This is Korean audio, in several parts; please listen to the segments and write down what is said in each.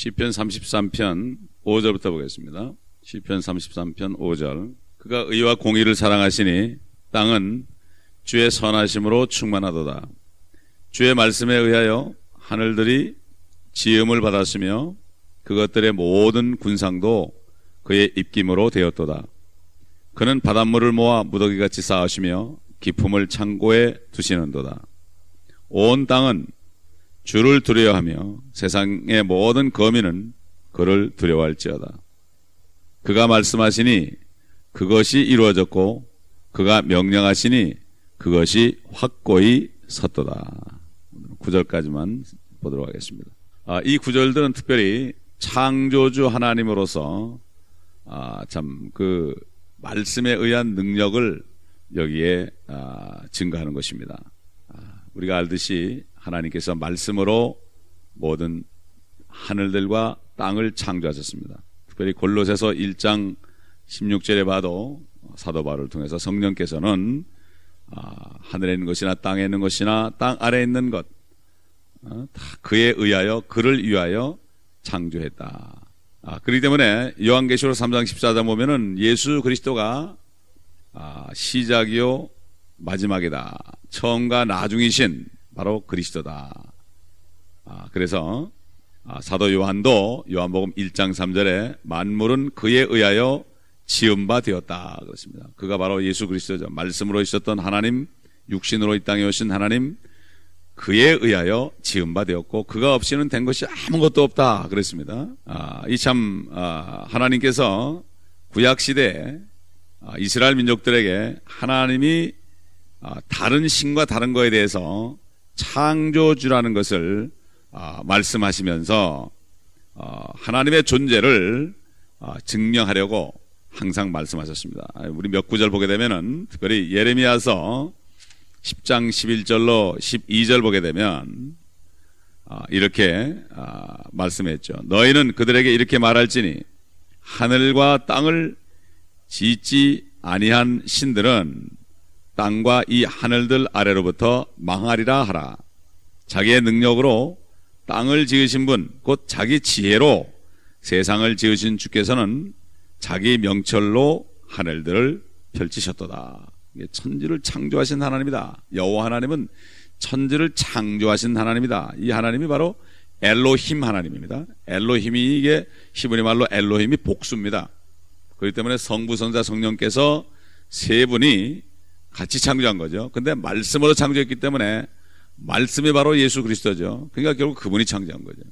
시편 33편 5절부터 보겠습니다. 시편 33편 5절. 그가 의와 공의를 사랑하시니 땅은 주의 선하심으로 충만하도다. 주의 말씀에 의하여 하늘들이 지음을 받았으며 그것들의 모든 군상도 그의 입김으로 되었도다. 그는 바닷물을 모아 무더기같이 쌓으시며 기품을 창고에 두시는도다. 온 땅은 주를 두려워하며 세상의 모든 거민은 그를 두려워할지어다. 그가 말씀하시니 그것이 이루어졌고 그가 명령하시니 그것이 확고히 섰도다. 구절까지만 보도록 하겠습니다. 아, 이 구절들은 특별히 창조주 하나님으로서 아, 참 그 말씀에 의한 능력을 여기에 아, 증거하는 것입니다. 아, 우리가 알듯이 하나님께서 말씀으로 모든 하늘들과 땅을 창조하셨습니다. 특별히 골로새서 1장 16절에 봐도 사도 바울을 통해서 성령께서는 아, 하늘에 있는 것이나 땅에 있는 것이나 땅 아래에 있는 것 어, 다 그에 의하여 그를 위하여 창조했다. 아, 그렇기 때문에 요한계시록 3장 14장 보면은 예수 그리스도가 아, 시작이요 마지막이다. 처음과 나중이신 바로 그리스도다. 아, 그래서 아, 사도 요한도 요한복음 1장 3절에 만물은 그에 의하여 지은 바 되었다 그렇습니다. 그가 바로 예수 그리스도죠. 말씀으로 있었던 하나님, 육신으로 이 땅에 오신 하나님, 그에 의하여 지은 바 되었고 그가 없이는 된 것이 아무것도 없다 그랬습니다. 아, 이참 아, 하나님께서 구약 시대 아, 이스라엘 민족들에게 하나님이 아, 다른 신과 다른 거에 대해서 창조주라는 것을 아, 말씀하시면서 어, 하나님의 존재를 어, 증명하려고 항상 말씀하셨습니다. 우리 몇 구절 보게 되면은 특별히 예레미야서 10장 11절로 12절 보게 되면 아, 이렇게 아, 말씀했죠. 너희는 그들에게 이렇게 말할지니 하늘과 땅을 짓지 아니한 신들은 땅과 이 하늘들 아래로부터 망하리라 하라. 자기의 능력으로 땅을 지으신 분, 곧 자기 지혜로 세상을 지으신 주께서는 자기 명철로 하늘들을 펼치셨도다. 천지를 창조하신 하나님이다. 여호와 하나님은 천지를 창조하신 하나님이다. 이 하나님이 바로 엘로힘 하나님입니다. 엘로힘이 이게 히브리 말로 엘로힘이 복수입니다. 그렇기 때문에 성부, 성자, 성령께서 세 분이 같이 창조한 거죠. 근데 말씀으로 창조했기 때문에 말씀이 바로 예수 그리스도죠. 그러니까 결국 그분이 창조한 거죠.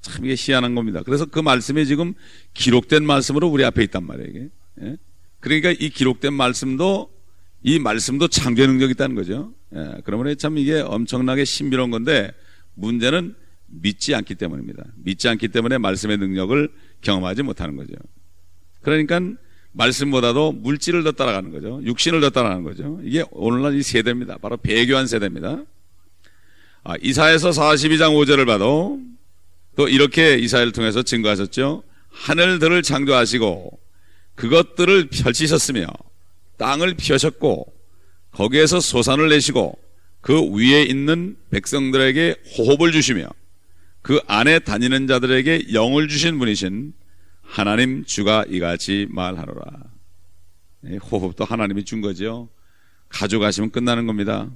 참 이게 희한한 겁니다. 그래서 그 말씀이 지금 기록된 말씀으로 우리 앞에 있단 말이에요. 이게. 예? 그러니까 이 기록된 말씀도 이 말씀도 창조 능력이 있다는 거죠. 예, 그러면 참 이게 엄청나게 신비로운 건데 문제는 믿지 않기 때문입니다. 믿지 않기 때문에 말씀의 능력을 경험하지 못하는 거죠. 그러니까 말씀보다도 물질을 더 따라가는 거죠. 육신을 더 따라가는 거죠. 이게 오늘날 이 세대입니다. 바로 배교한 세대입니다. 아, 이사에서 42장 5절을 봐도 또 이렇게 이사를 통해서 증거하셨죠. 하늘들을 창조하시고 그것들을 펼치셨으며 땅을 피우셨고 거기에서 소산을 내시고 그 위에 있는 백성들에게 호흡을 주시며 그 안에 다니는 자들에게 영을 주신 분이신 하나님 주가 이같이 말하노라. 호흡도 하나님이 준 거죠. 가져가시면 끝나는 겁니다.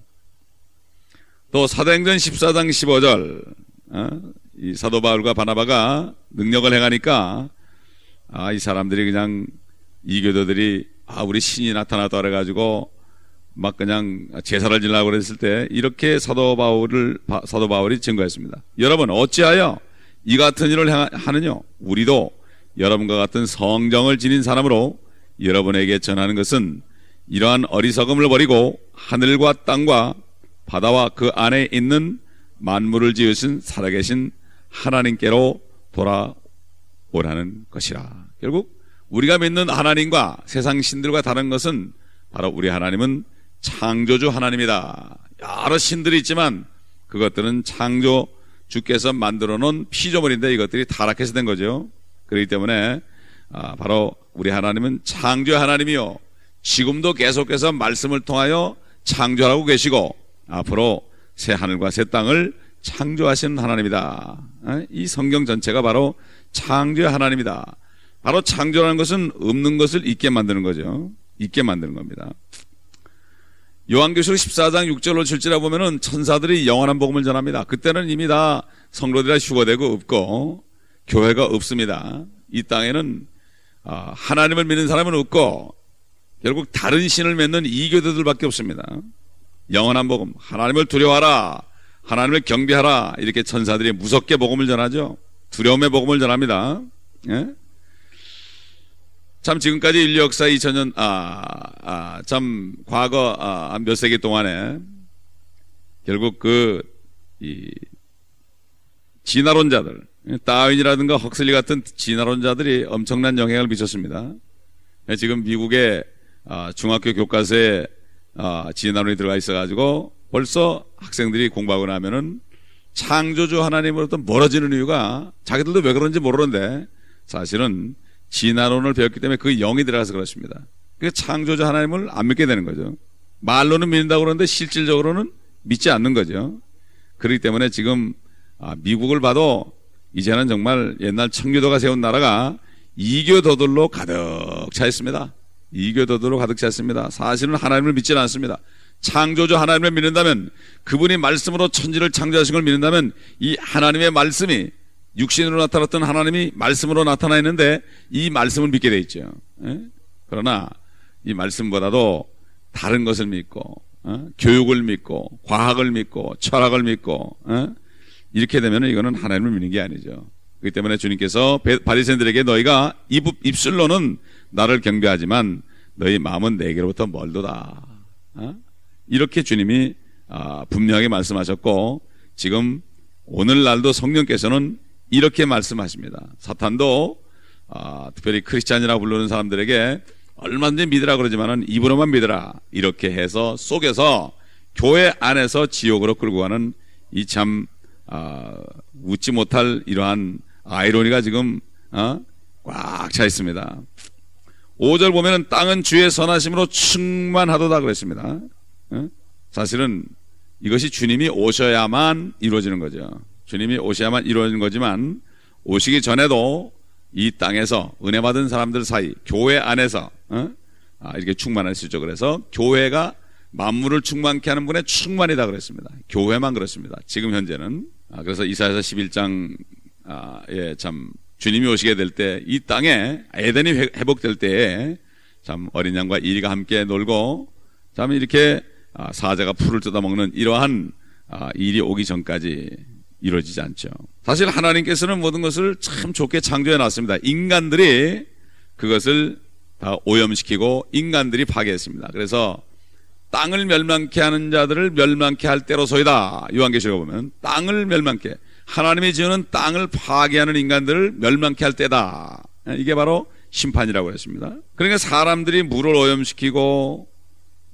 또 사도행전 14장 15절 어? 이 사도 바울과 바나바가 능력을 행하니까 아, 이 사람들이 그냥 이교도들이 아, 우리 신이 나타났다 그래가지고 막 그냥 제사를 지려고 그랬을 때 이렇게 사도 바울을, 사도 바울이 증거했습니다. 여러분, 어찌하여 이 같은 일을 하느냐? 우리도 여러분과 같은 성정을 지닌 사람으로 여러분에게 전하는 것은 이러한 어리석음을 버리고 하늘과 땅과 바다와 그 안에 있는 만물을 지으신 살아계신 하나님께로 돌아오라는 것이라. 결국 우리가 믿는 하나님과 세상 신들과 다른 것은 바로 우리 하나님은 창조주 하나님이다. 여러 신들이 있지만 그것들은 창조 주께서 만들어 놓은 피조물인데 이것들이 타락해서 된 거죠. 그렇기 때문에 아, 바로 우리 하나님은 창조 하나님이요. 지금도 계속해서 말씀을 통하여 창조하고 계시고 앞으로 새 하늘과 새 땅을 창조하시는 하나님이다. 어? 이 성경 전체가 바로 창조의 하나님이다. 바로 창조라는 것은 없는 것을 있게 만드는 거죠. 있게 만드는 겁니다. 요한교실 14장 6절로 7절에 보면은 천사들이 영원한 복음을 전합니다. 그때는 이미 다 성로들이 휴거되고 없고 교회가 없습니다. 이 땅에는 아, 하나님을 믿는 사람은 없고 결국 다른 신을 맺는 이교도들밖에 없습니다. 영원한 복음, 하나님을 두려워하라, 하나님을 경배하라 이렇게 천사들이 무섭게 복음을 전하죠. 두려움의 복음을 전합니다. 예? 참 지금까지 인류 역사 2000년 아, 아, 참 과거 아, 몇 세기 동안에 결국 그 이 진화론자들 다윈이라든가 헉슬리 같은 진화론자들이 엄청난 영향을 미쳤습니다. 지금 미국의 아, 중학교 교과서에 아, 진화론이 들어가 있어가지고 벌써 학생들이 공부하고 나면은 창조주 하나님으로부터 멀어지는 이유가 자기들도 왜 그런지 모르는데 사실은 진화론을 배웠기 때문에 그 영이 들어가서 그렇습니다. 그 창조주 하나님을 안 믿게 되는 거죠. 말로는 믿는다고 그러는데 실질적으로는 믿지 않는 거죠. 그렇기 때문에 지금 아, 미국을 봐도 이제는 정말 옛날 청교도가 세운 나라가 이교도들로 가득 차 있습니다. 이교도들로 가득 차 있습니다. 사실은 하나님을 믿지는 않습니다. 창조주 하나님을 믿는다면 그분이 말씀으로 천지를 창조하신 걸 믿는다면 이 하나님의 말씀이 육신으로 나타났던 하나님이 말씀으로 나타나 있는데 이 말씀을 믿게 돼 있죠. 예? 그러나 이 말씀보다도 다른 것을 믿고 어? 교육을 믿고 과학을 믿고 철학을 믿고 어? 이렇게 되면 이거는 하나님을 믿는 게 아니죠. 그렇기 때문에 주님께서 바리새인들에게 너희가 입, 입술로는 나를 경배하지만 너희 마음은 내게로부터 멀도다. 어? 이렇게 주님이 아, 분명하게 말씀하셨고 지금 오늘날도 성령께서는 이렇게 말씀하십니다. 사탄도 아, 특별히 크리스찬이라고 부르는 사람들에게 얼마든지 믿으라 그러지만은 입으로만 믿으라 이렇게 해서 속에서 교회 안에서 지옥으로 끌고 가는 이참 아, 웃지 못할 이러한 아이러니가 지금 어? 꽉 차 있습니다. 5절 보면은 땅은 주의 선하심으로 충만하도다 그랬습니다. 어? 사실은 이것이 주님이 오셔야만 이루어지는 거죠. 주님이 오셔야만 이루어지는 거지만 오시기 전에도 이 땅에서 은혜 받은 사람들 사이 교회 안에서 어? 아, 이렇게 충만할 수 있죠. 그래서 교회가 만물을 충만케 하는 분의 충만이다 그랬습니다. 교회만 그렇습니다. 지금 현재는 아, 그래서 이사야서 11장 아, 예, 참 주님이 오시게 될 때 이 땅에 에덴이 회복될 때에 참 어린 양과 이리가 함께 놀고 참 이렇게 아, 사자가 풀을 뜯어먹는 이러한 아, 일이 오기 전까지 이루어지지 않죠. 사실 하나님께서는 모든 것을 참 좋게 창조해 놨습니다. 인간들이 그것을 다 오염시키고 인간들이 파괴했습니다. 그래서 땅을 멸망케 하는 자들을 멸망케 할 때로소이다. 요한계시록 보면 땅을 멸망케 하나님이 지으는 땅을 파괴하는 인간들을 멸망케 할 때다. 이게 바로 심판이라고 했습니다. 그러니까 사람들이 물을 오염시키고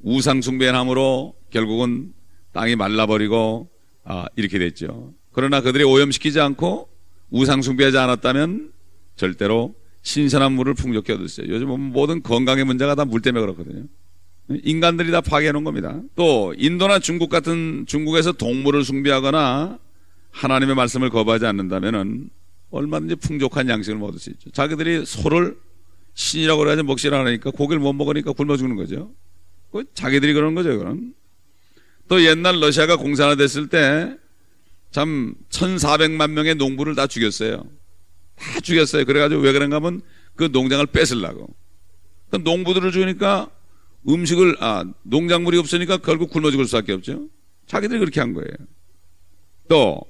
우상 숭배함으로 결국은 땅이 말라버리고 아, 이렇게 됐죠. 그러나 그들이 오염시키지 않고 우상 숭배하지 않았다면 절대로 신선한 물을 풍족히 있어요. 요즘 모든 건강의 문제가 다 물 때문에 그렇거든요. 인간들이 다 파괴해 놓은 겁니다. 또 인도나 중국 같은 중국에서 동물을 숭배하거나 하나님의 말씀을 거부하지 않는다면은 얼마든지 풍족한 양식을 얻을 수 있죠. 자기들이 소를 신이라고 그래야지 먹시라 하니까 고기를 못 먹으니까 굶어 죽는 거죠. 그 자기들이 그런 거죠, 그건. 또 옛날 러시아가 공산화 됐을 때 참 1,400만 명의 농부를 다 죽였어요. 다 죽였어요. 그래가지고 왜 그런가 하면 그 농장을 뺏으려고. 그 농부들을 죽으니까 음식을, 아, 농작물이 없으니까 결국 굶어 죽을 수밖에 없죠. 자기들이 그렇게 한 거예요. 또,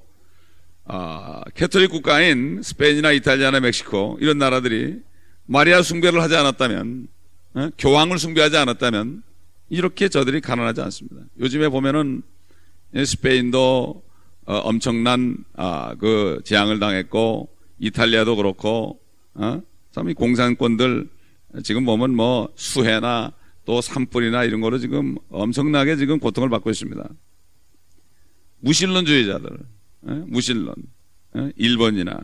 아, 캐톨릭 국가인 스페인이나 이탈리아나 멕시코 이런 나라들이 마리아 숭배를 하지 않았다면, 어? 교황을 숭배하지 않았다면 이렇게 저들이 가난하지 않습니다. 요즘에 보면은 스페인도 어, 엄청난 아, 그 재앙을 당했고 이탈리아도 그렇고 어? 참이 공산권들 지금 보면 뭐 수해나 또 산불이나 이런 거로 지금 엄청나게 지금 고통을 받고 있습니다. 무신론주의자들, 어? 무신론, 어? 일본이나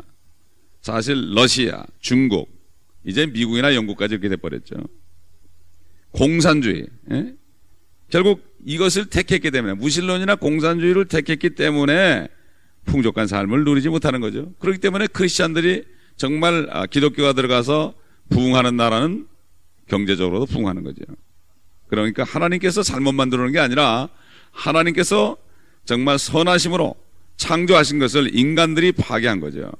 사실 러시아, 중국, 이제 미국이나 영국까지 이렇게 돼버렸죠. 공산주의, 예? 결국 이것을 택했기 때문에 무신론이나 공산주의를 택했기 때문에 풍족한 삶을 누리지 못하는 거죠. 그렇기 때문에 크리스천들이 정말 아, 기독교가 들어가서 부흥하는 나라는 경제적으로도 부흥하는 거죠. 그러니까 하나님께서 잘못 만드는 게 아니라 하나님께서 정말 선하심으로 창조하신 것을 인간들이 파괴한 거죠.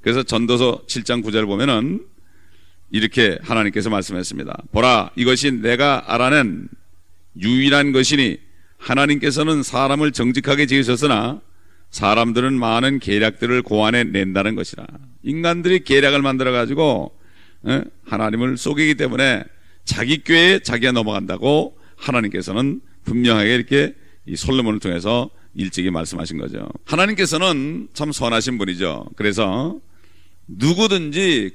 그래서 전도서 7장 9절을 보면은 이렇게 하나님께서 말씀했습니다. 보라, 이것이 내가 알아낸 유일한 것이니 하나님께서는 사람을 정직하게 지으셨으나 사람들은 많은 계략들을 고안해 낸다는 것이라. 인간들이 계략을 만들어 가지고 어? 하나님을 속이기 때문에 자기 꾀에 자기가 넘어간다고 하나님께서는 분명하게 이렇게 이 솔로몬을 통해서 일찍이 말씀하신 거죠. 하나님께서는 참 선하신 분이죠. 그래서 누구든지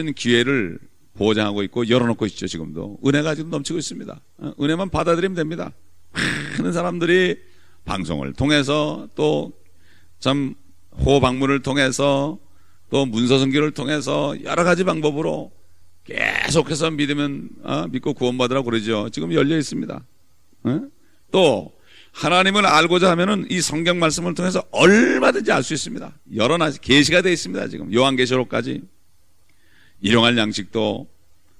있는 기회를 보장하고 있고 열어놓고 있죠. 지금도 은혜가 지금 넘치고 있습니다. 어, 은혜만 받아들이면 됩니다. 많은 사람들이 방송을 통해서 또 참 호방문을 통해서 또 문서성기를 통해서 여러 가지 방법으로 계속해서 믿으면 어, 믿고 구원받으라고 그러죠. 지금 열려 있습니다. 어? 또 하나님을 알고자 하면은 이 성경 말씀을 통해서 얼마든지 알 수 있습니다. 여러 계시가 되어 있습니다. 지금 요한계시록까지 일용할 양식도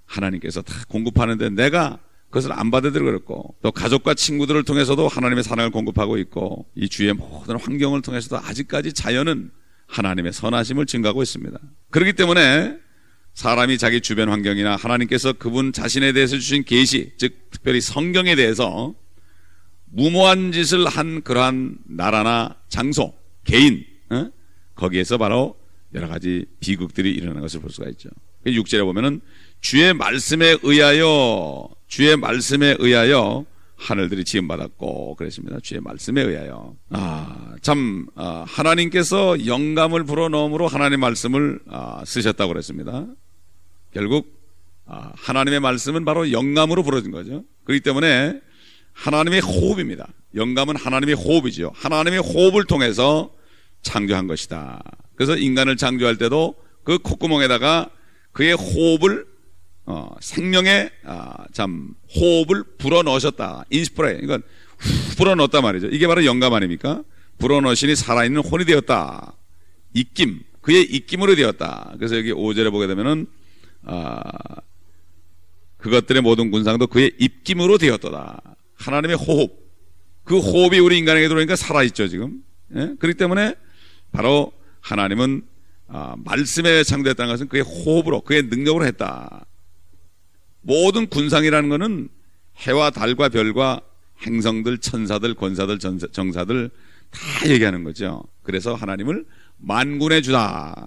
하나님께서 다 공급하는데 내가 그것을 안 받아들여 그랬고 또 가족과 친구들을 통해서도 하나님의 사랑을 공급하고 있고 이 주위의 모든 환경을 통해서도 아직까지 자연은 하나님의 선하심을 증가하고 있습니다. 그렇기 때문에 사람이 자기 주변 환경이나 하나님께서 그분 자신에 대해서 주신 계시, 즉 특별히 성경에 대해서 무모한 짓을 한 그러한 나라나 장소, 개인, 어? 거기에서 바로 여러 가지 비극들이 일어나는 것을 볼 수가 있죠. 6절에 보면은 주의 말씀에 의하여 주의 말씀에 의하여 하늘들이 지음 받았고 그랬습니다. 주의 말씀에 의하여 아참 아, 하나님께서 영감을 불어넣음으로 하나님의 말씀을 아, 쓰셨다고 그랬습니다. 결국 아, 하나님의 말씀은 바로 영감으로 불어진 거죠. 그렇기 때문에 하나님의 호흡입니다. 영감은 하나님의 호흡이죠. 하나님의 호흡을 통해서 창조한 것이다. 그래서 인간을 창조할 때도 그 콧구멍에다가 그의 호흡을 어, 생명의 아, 참 호흡을 불어 넣으셨다. inspire. 이건 불어 넣었단 말이죠. 이게 바로 영감 아닙니까? 불어 넣으시니 살아있는 혼이 되었다. 입김. 그의 입김으로 되었다. 그래서 여기 5절에 보게 되면은 아, 그것들의 모든 군상도 그의 입김으로 되었다. 하나님의 호흡. 그 호흡이 우리 인간에게 들어오니까 살아있죠, 지금. 예? 그렇기 때문에 바로 하나님은 아, 말씀에 창조했다는 것은 그의 호흡으로, 그의 능력으로 했다. 모든 군상이라는 것은 해와 달과 별과 행성들, 천사들, 권사들, 정사들 다 얘기하는 거죠. 그래서 하나님을 만군의 주다.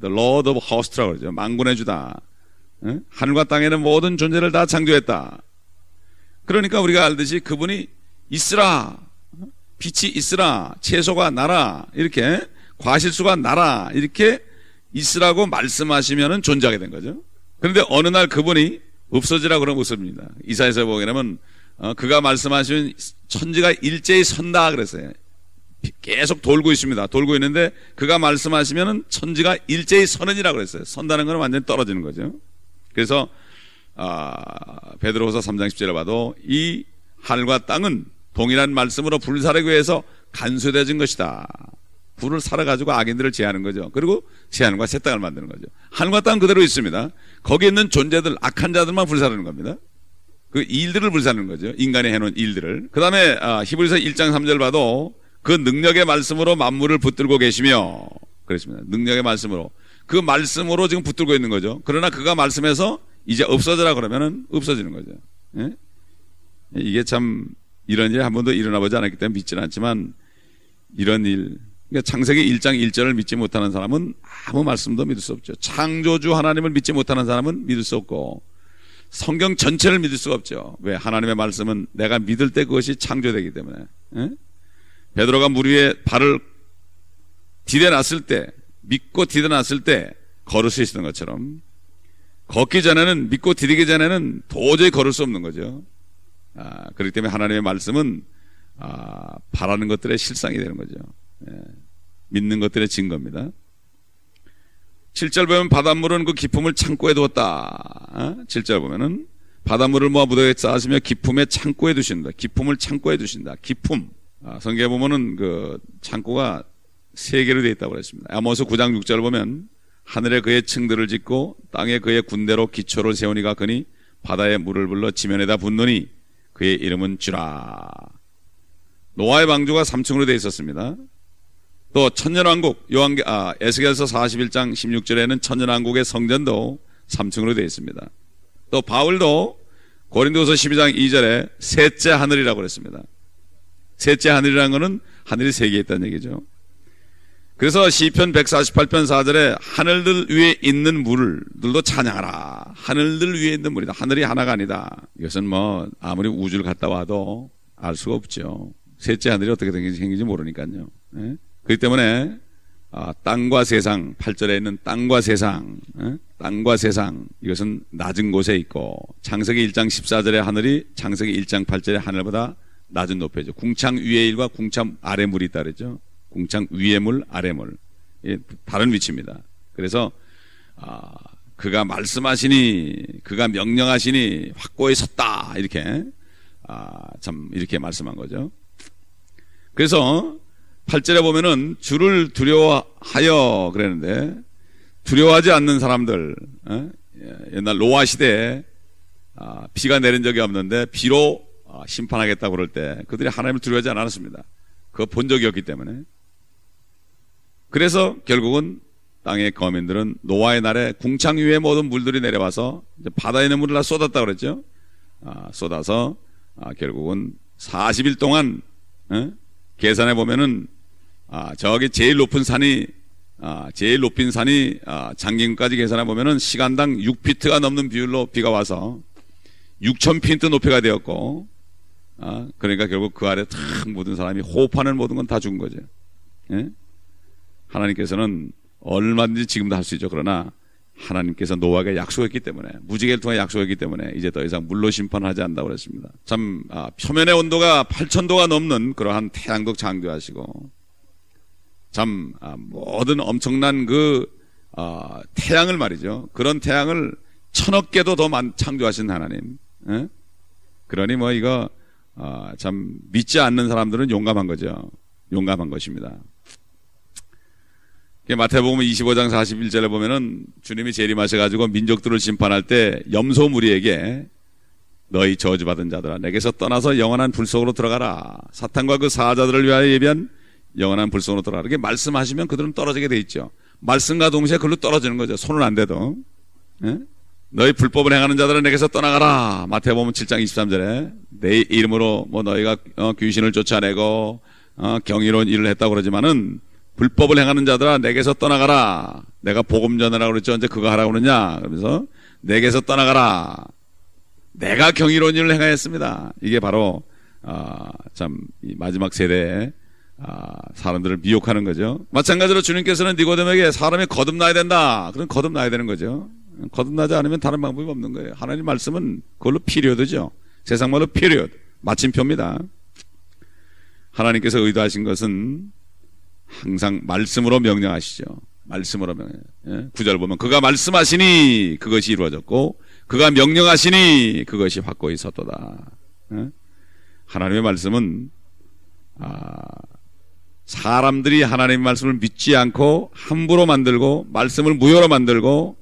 The Lord of Host라고 그러죠. 만군의 주다. 예? 하늘과 땅에는 모든 존재를 다 창조했다. 그러니까 우리가 알듯이 그분이 있으라. 빛이 있으라. 채소가 나라. 이렇게 과실수가 나라. 이렇게 있으라고 말씀하시면 존재하게 된 거죠. 그런데 어느 날 그분이 없어지라 그러면 없습니다. 이사에서 보게 되면 어, 그가 말씀하신 천지가 일제히 선다 그랬어요. 계속 돌고 있습니다. 돌고 있는데 그가 말씀하시면 천지가 일제히 서는이라 그랬어요. 선다는 건 완전히 떨어지는 거죠. 그래서 아, 베드로후서 3장 10절에 봐도 이 하늘과 땅은 동일한 말씀으로 불사르기 위해서 간수되어진 것이다. 불을 살아가지고 악인들을 제하는 거죠. 그리고 제하는과 새 땅을 만드는 거죠. 하늘과 땅 그대로 있습니다. 거기 있는 존재들, 악한 자들만 불사르는 겁니다. 그 일들을 불사르는 거죠. 인간이 해놓은 일들을. 그 다음에 아, 히브리서 1장 3절 봐도 그 능력의 말씀으로 만물을 붙들고 계시며 그렇습니다. 능력의 말씀으로. 그 말씀으로 지금 붙들고 있는 거죠. 그러나 그가 말씀해서 이제 없어져라 그러면은 없어지는 거죠. 예? 이게 참 이런 일이 한 번도 일어나 보지 않았기 때문에 믿지는 않지만 이런 일 그러니까 창세기 1장 1절을 믿지 못하는 사람은 아무 말씀도 믿을 수 없죠. 창조주 하나님을 믿지 못하는 사람은 믿을 수 없고 성경 전체를 믿을 수가 없죠. 왜? 하나님의 말씀은 내가 믿을 때 그것이 창조되기 때문에. 예? 베드로가 물 위에 발을 디뎌놨을 때 믿고 디뎌놨을 때 걸을 수 있었던 것처럼 걷기 전에는 믿고 디디기 전에는 도저히 걸을 수 없는 거죠. 아, 그렇기 때문에 하나님의 말씀은 아, 바라는 것들의 실상이 되는 거죠. 예, 믿는 것들의 증거입니다. 7절 보면 바닷물은 그 기품을 창고에 두었다. 어? 7절 보면은 바닷물을 모아 무더기에 쌓으시며 기품에 창고에 두신다. 기품을 창고에 두신다. 기품. 아, 성경에 보면은 그 창고가 세 개로 되어 있다고 그랬습니다. 아모스 9장 6절 보면 하늘에 그의 층들을 짓고 땅에 그의 군대로 기초를 세우니가 그니 바다에 물을 불러 지면에다 붓노니 그의 이름은 주라. 노아의 방주가 3층으로 되어 있었습니다. 또 천년왕국 요한계 아 에스겔서 41장 16절에는 천년왕국의 성전도 3층으로 되어 있습니다. 또 바울도 고린도서 12장 2절에 셋째 하늘이라고 그랬습니다. 셋째 하늘이라는 것은 하늘이 세 개 있다는 얘기죠. 그래서 시편 148편 4절에 하늘들 위에 있는 물들도 찬양하라. 하늘들 위에 있는 물이다. 하늘이 하나가 아니다. 이것은 뭐 아무리 우주를 갔다 와도 알 수가 없죠. 셋째 하늘이 어떻게 생긴지 모르니까요. 예? 그렇기 때문에 아, 땅과 세상 8절에 있는 땅과 세상 예? 땅과 세상 이것은 낮은 곳에 있고 창세기 1장 14절의 하늘이 창세기 1장 8절의 하늘보다 낮은 높이죠. 궁창 위의 일과 궁창 아래 물이 그랬죠. 궁창 위의 물, 아래 물. 예, 다른 위치입니다. 그래서 아, 그가 말씀하시니 그가 명령하시니 확고히 섰다 이렇게 아, 참 이렇게 말씀한 거죠. 그래서 8절에 보면은 주를 두려워하여 그랬는데 두려워하지 않는 사람들 어? 예, 옛날 노아 시대에 아, 비가 내린 적이 없는데 비로 아, 심판하겠다고 그럴 때 그들이 하나님을 두려워하지 않았습니다. 그거 본 적이 없기 때문에 그래서 결국은 땅의 거민들은 노아의 날에 궁창 위에 모든 물들이 내려와서 바다에 있는 물을 다 쏟았다 그랬죠. 아, 쏟아서 아, 결국은 40일 동안 어? 계산해 보면은 아, 저기 제일 높은 산이 아, 제일 높인 산이 아, 장기까지 계산해 보면은 시간당 6피트가 넘는 비율로 비가 와서 6,000피트 높이가 되었고 아, 그러니까 결국 그 아래 탁 모든 사람이 호흡하는 모든 건다 죽은 거죠. 예? 하나님께서는 얼마든지 지금도 할 수 있죠. 그러나 하나님께서 노아에게 약속했기 때문에 무지개를 통해 약속했기 때문에 이제 더 이상 물로 심판하지 않는다고 그랬습니다. 참 아, 표면의 온도가 8천도가 넘는 그러한 태양도 창조하시고 참 아, 모든 엄청난 그 아, 태양을 말이죠. 그런 태양을 천억 개도 더 창조하신 하나님. 에? 예? 그러니 뭐 이거 아, 참 믿지 않는 사람들은 용감한 거죠. 용감한 것입니다. 마태복음 25장 41절에 보면은 주님이 재림하셔가지고 민족들을 심판할 때 염소 무리에게 너희 저주받은 자들아 내게서 떠나서 영원한 불 속으로 들어가라 사탄과 그 사자들을 위하여 예비한 영원한 불 속으로 들어가라 이렇게 말씀하시면 그들은 떨어지게 돼 있죠 말씀과 동시에 그걸로 떨어지는 거죠 손은 안 대도 예? 너희 불법을 행하는 자들은 내게서 떠나가라 마태복음 7장 23절에 내 이름으로 뭐 너희가 어, 귀신을 쫓아내고 어, 경이로운 일을 했다고 그러지만은 불법을 행하는 자들아 내게서 떠나가라. 내가 복음 전하라고 그랬죠. 언제 그거 하라고 그러냐. 그러면서 내게서 떠나가라. 내가 경이로운 일을 행하였습니다. 이게 바로 아, 참 마지막 세대의 아, 사람들을 미혹하는 거죠. 마찬가지로 주님께서는 니고데에게 사람이 거듭나야 된다. 그럼 거듭나야 되는 거죠. 거듭나지 않으면 다른 방법이 없는 거예요. 하나님 말씀은 그걸로 필요드죠. 세상 말로 필요 마침표입니다. 하나님께서 의도하신 것은 항상 말씀으로 명령하시죠. 말씀으로 명령. 예? 구절 보면 그가 말씀하시니 그것이 이루어졌고 그가 명령하시니 그것이 확고히 섰도다. 예? 하나님의 말씀은 아, 사람들이 하나님의 말씀을 믿지 않고 함부로 만들고 말씀을 무효로 만들고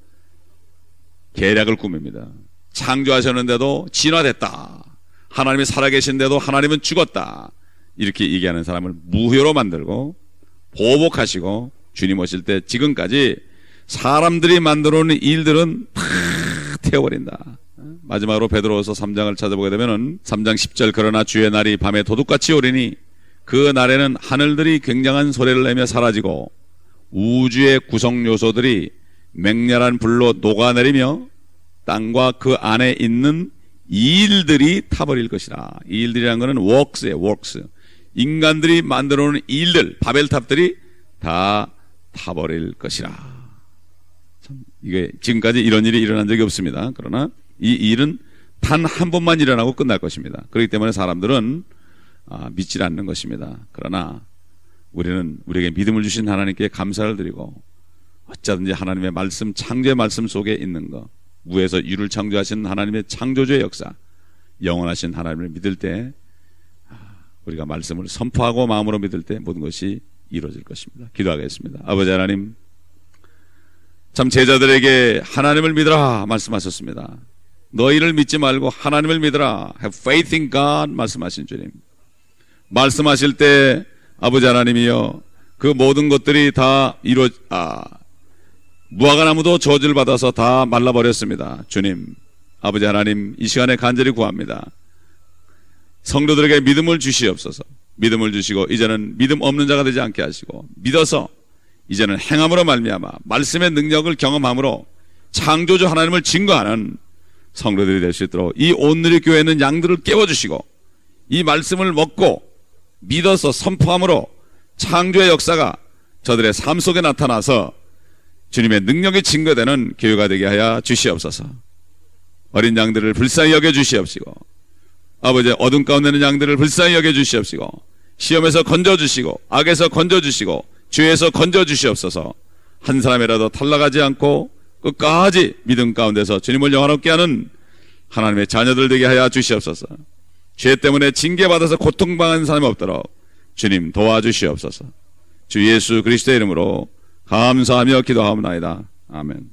계략을 꾸밉니다. 창조하셨는데도 진화됐다. 하나님이 살아계신데도 하나님은 죽었다. 이렇게 얘기하는 사람을 무효로 만들고 보복하시고 주님 오실 때 지금까지 사람들이 만들어 놓은 일들은 다 태워버린다. 마지막으로 베드로서 3장을 찾아보게 되면은 3장 10절 그러나 주의 날이 밤에 도둑같이 오리니 그 날에는 하늘들이 굉장한 소리를 내며 사라지고 우주의 구성 요소들이 맹렬한 불로 녹아내리며 땅과 그 안에 있는 일들이 타버릴 것이라. 이 일들이라는 것은 works예요, works. 인간들이 만들어 놓은 일들, 바벨탑들이 다 타버릴 것이라. 참, 이게 지금까지 이런 일이 일어난 적이 없습니다. 그러나 이 일은 단 한 번만 일어나고 끝날 것입니다. 그렇기 때문에 사람들은 아, 믿지 않는 것입니다. 그러나 우리는 우리에게 믿음을 주신 하나님께 감사를 드리고 어쩌든지 하나님의 말씀, 창조의 말씀 속에 있는 것, 무에서 유를 창조하신 하나님의 창조주의 역사, 영원하신 하나님을 믿을 때 우리가 말씀을 선포하고 마음으로 믿을 때 모든 것이 이루어질 것입니다. 기도하겠습니다. 아버지 하나님, 참 제자들에게 하나님을 믿으라 말씀하셨습니다. 너희를 믿지 말고 하나님을 믿으라. Have faith in God 말씀하신 주님. 말씀하실 때 아버지 하나님이여 그 모든 것들이 다 이루어 아 무화과나무도 저주를 받아서 다 말라버렸습니다. 주님, 아버지 하나님 이 시간에 간절히 구합니다. 성도들에게 믿음을 주시옵소서. 믿음을 주시고 이제는 믿음 없는 자가 되지 않게 하시고 믿어서 이제는 행함으로 말미암아 말씀의 능력을 경험함으로 창조주 하나님을 증거하는 성도들이 될 수 있도록 이 온누리 교회는 양들을 깨워주시고 이 말씀을 먹고 믿어서 선포함으로 창조의 역사가 저들의 삶 속에 나타나서 주님의 능력이 증거되는 교회가 되게 하여 주시옵소서. 어린 양들을 불쌍히 여겨 주시옵시고 아버지 어둠 가운데 있는 양들을 불쌍히 여겨 주시옵시고 시험에서 건져 주시고 악에서 건져 주시고 죄에서 건져 주시옵소서. 한 사람이라도 탈락하지 않고 끝까지 믿음 가운데서 주님을 영화롭게 하는 하나님의 자녀들 되게 하여 주시옵소서. 죄 때문에 징계받아서 고통당하는 사람이 없도록 주님 도와주시옵소서. 주 예수 그리스도의 이름으로 감사하며 기도하옵나이다. 아멘.